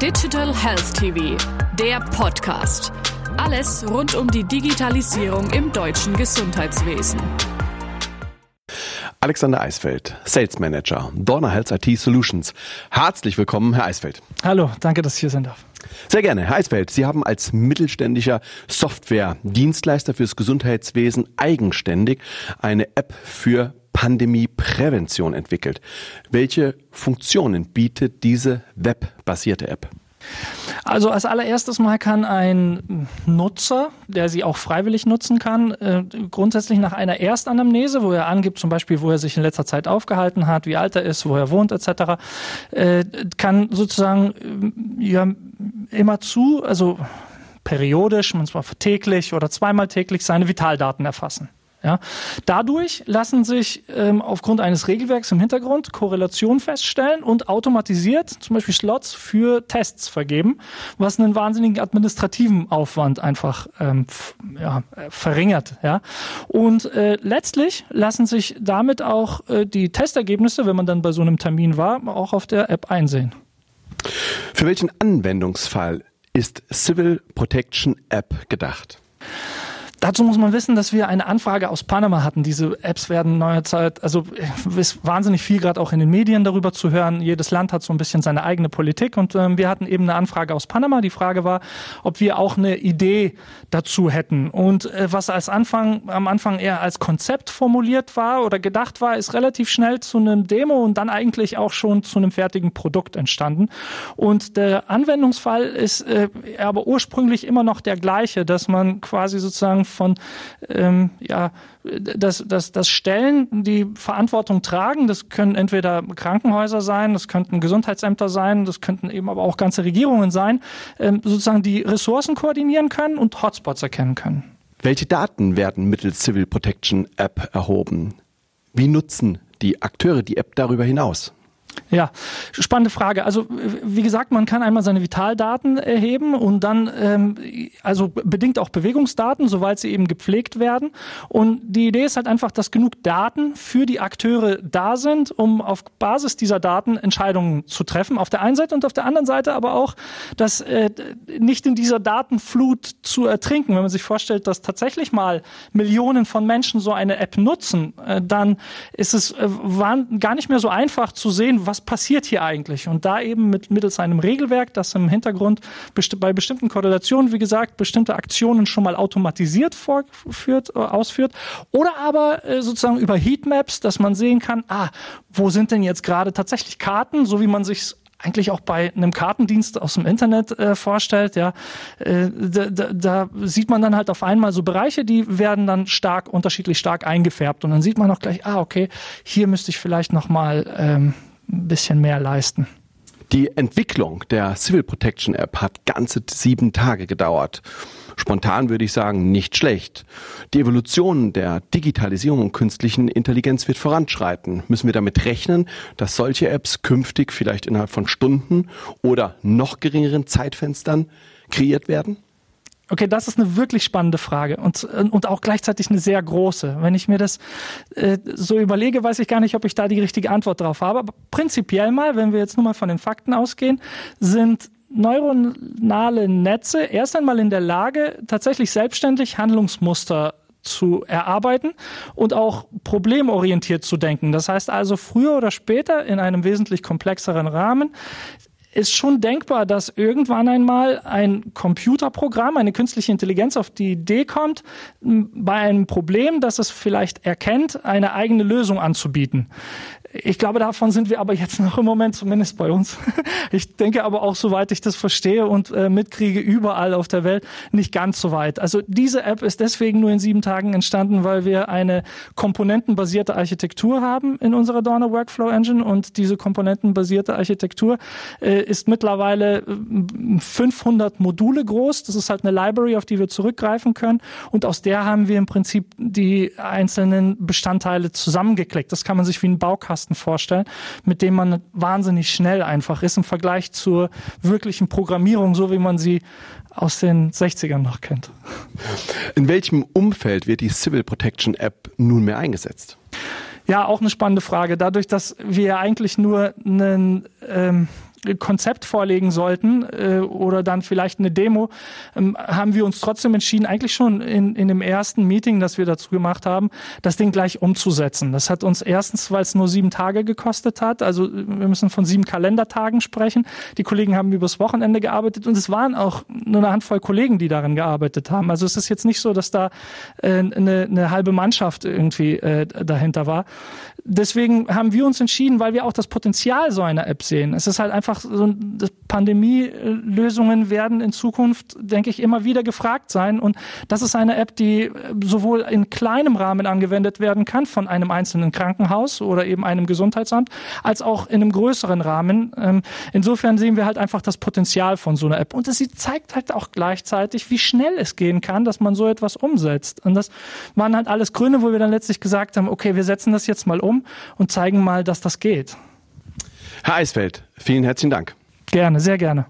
Digital Health TV, der Podcast. Alles rund um die Digitalisierung im deutschen Gesundheitswesen. Alexander Eisfeld, Sales Manager, Dorner Health IT Solutions. Herzlich willkommen, Herr Eisfeld. Hallo, danke, dass ich hier sein darf. Sehr gerne, Herr Eisfeld. Sie haben als mittelständischer Software-Dienstleister fürs Gesundheitswesen eigenständig eine App für Pandemieprävention entwickelt. Welche Funktionen bietet diese webbasierte App? Also als allererstes mal kann ein Nutzer, der sie auch freiwillig nutzen kann, äh, grundsätzlich nach einer Erstanamnese, wo er angibt, zum Beispiel, wo er sich in letzter Zeit aufgehalten hat, wie alt er ist, wo er wohnt, etc., äh, kann sozusagen äh, ja immer zu, also periodisch, zwar täglich oder zweimal täglich, seine Vitaldaten erfassen. Ja, dadurch lassen sich ähm, aufgrund eines Regelwerks im Hintergrund Korrelationen feststellen und automatisiert zum Beispiel Slots für Tests vergeben, was einen wahnsinnigen administrativen Aufwand einfach ähm, ja, verringert. Ja. Und äh, letztlich lassen sich damit auch äh, die Testergebnisse, wenn man dann bei so einem Termin war, auch auf der App einsehen. Für welchen Anwendungsfall ist Civil Protection App gedacht? Dazu muss man wissen, dass wir eine Anfrage aus Panama hatten. Diese Apps werden neuer Zeit, also ist wahnsinnig viel gerade auch in den Medien darüber zu hören. Jedes Land hat so ein bisschen seine eigene Politik und ähm, wir hatten eben eine Anfrage aus Panama. Die Frage war, ob wir auch eine Idee dazu hätten. Und äh, was als Anfang, am Anfang eher als Konzept formuliert war oder gedacht war, ist relativ schnell zu einem Demo und dann eigentlich auch schon zu einem fertigen Produkt entstanden. Und der Anwendungsfall ist äh, aber ursprünglich immer noch der gleiche, dass man quasi sozusagen von ähm, ja, dass, dass, dass Stellen, die Verantwortung tragen, das können entweder Krankenhäuser sein, das könnten Gesundheitsämter sein, das könnten eben aber auch ganze Regierungen sein, ähm, sozusagen die Ressourcen koordinieren können und Hotspots erkennen können. Welche Daten werden mittels Civil Protection App erhoben? Wie nutzen die Akteure die App darüber hinaus? Ja, spannende Frage. Also wie gesagt, man kann einmal seine Vitaldaten erheben und dann ähm, also bedingt auch Bewegungsdaten, soweit sie eben gepflegt werden. Und die Idee ist halt einfach, dass genug Daten für die Akteure da sind, um auf Basis dieser Daten Entscheidungen zu treffen. Auf der einen Seite und auf der anderen Seite aber auch, dass äh, nicht in dieser Datenflut zu ertrinken. Wenn man sich vorstellt, dass tatsächlich mal Millionen von Menschen so eine App nutzen, äh, dann ist es äh, gar nicht mehr so einfach zu sehen, was passiert hier eigentlich? Und da eben mit, mittels einem Regelwerk, das im Hintergrund besti bei bestimmten Korrelationen, wie gesagt, bestimmte Aktionen schon mal automatisiert vorführt, äh, ausführt. Oder aber äh, sozusagen über Heatmaps, dass man sehen kann, ah, wo sind denn jetzt gerade tatsächlich Karten, so wie man sich eigentlich auch bei einem Kartendienst aus dem Internet äh, vorstellt, ja, äh, da, da, da sieht man dann halt auf einmal so Bereiche, die werden dann stark unterschiedlich stark eingefärbt und dann sieht man auch gleich, ah okay, hier müsste ich vielleicht noch mal ähm, ein bisschen mehr leisten. Die Entwicklung der Civil Protection App hat ganze sieben Tage gedauert. Spontan würde ich sagen, nicht schlecht. Die Evolution der Digitalisierung und künstlichen Intelligenz wird voranschreiten. Müssen wir damit rechnen, dass solche Apps künftig vielleicht innerhalb von Stunden oder noch geringeren Zeitfenstern kreiert werden? Okay, das ist eine wirklich spannende Frage und, und auch gleichzeitig eine sehr große. Wenn ich mir das äh, so überlege, weiß ich gar nicht, ob ich da die richtige Antwort drauf habe. Aber prinzipiell mal, wenn wir jetzt nur mal von den Fakten ausgehen, sind neuronale Netze erst einmal in der Lage, tatsächlich selbstständig Handlungsmuster zu erarbeiten und auch problemorientiert zu denken. Das heißt also, früher oder später in einem wesentlich komplexeren Rahmen ist schon denkbar, dass irgendwann einmal ein Computerprogramm, eine künstliche Intelligenz auf die Idee kommt, bei einem Problem, das es vielleicht erkennt, eine eigene Lösung anzubieten. Ich glaube, davon sind wir aber jetzt noch im Moment zumindest bei uns. Ich denke aber auch, soweit ich das verstehe und äh, mitkriege, überall auf der Welt nicht ganz so weit. Also diese App ist deswegen nur in sieben Tagen entstanden, weil wir eine komponentenbasierte Architektur haben in unserer Dorner Workflow Engine und diese komponentenbasierte Architektur äh, ist mittlerweile 500 äh, Module groß. Das ist halt eine Library, auf die wir zurückgreifen können und aus der haben wir im Prinzip die einzelnen Bestandteile zusammengeklickt. Das kann man sich wie ein Baukasten Baukasten vorstellen, mit dem man wahnsinnig schnell einfach ist im Vergleich zur wirklichen Programmierung, so wie man sie aus den 60ern noch kennt. In welchem Umfeld wird die Civil Protection App nunmehr eingesetzt? Ja, auch eine spannende Frage. Dadurch, dass wir eigentlich nur einen ähm, Konzept vorlegen sollten äh, oder dann vielleicht eine Demo, ähm, haben wir uns trotzdem entschieden, eigentlich schon in, in dem ersten Meeting, das wir dazu gemacht haben, das Ding gleich umzusetzen. Das hat uns erstens, weil es nur sieben Tage gekostet hat, also wir müssen von sieben Kalendertagen sprechen. Die Kollegen haben übers Wochenende gearbeitet und es waren auch nur eine Handvoll Kollegen, die daran gearbeitet haben. Also es ist jetzt nicht so, dass da äh, eine, eine halbe Mannschaft irgendwie äh, dahinter war. Deswegen haben wir uns entschieden, weil wir auch das Potenzial so einer App sehen. Es ist halt einfach so, Pandemielösungen werden in Zukunft, denke ich, immer wieder gefragt sein. Und das ist eine App, die sowohl in kleinem Rahmen angewendet werden kann von einem einzelnen Krankenhaus oder eben einem Gesundheitsamt, als auch in einem größeren Rahmen. Ähm, insofern sehen wir halt einfach das Potenzial von so einer App. Und sie zeigt halt auch gleichzeitig, wie schnell es gehen kann, dass man so etwas umsetzt. Und das waren halt alles Gründe, wo wir dann letztlich gesagt haben, okay, wir setzen das jetzt mal um und zeigen mal, dass das geht. Herr Eisfeld, vielen herzlichen Dank. Gerne, sehr gerne.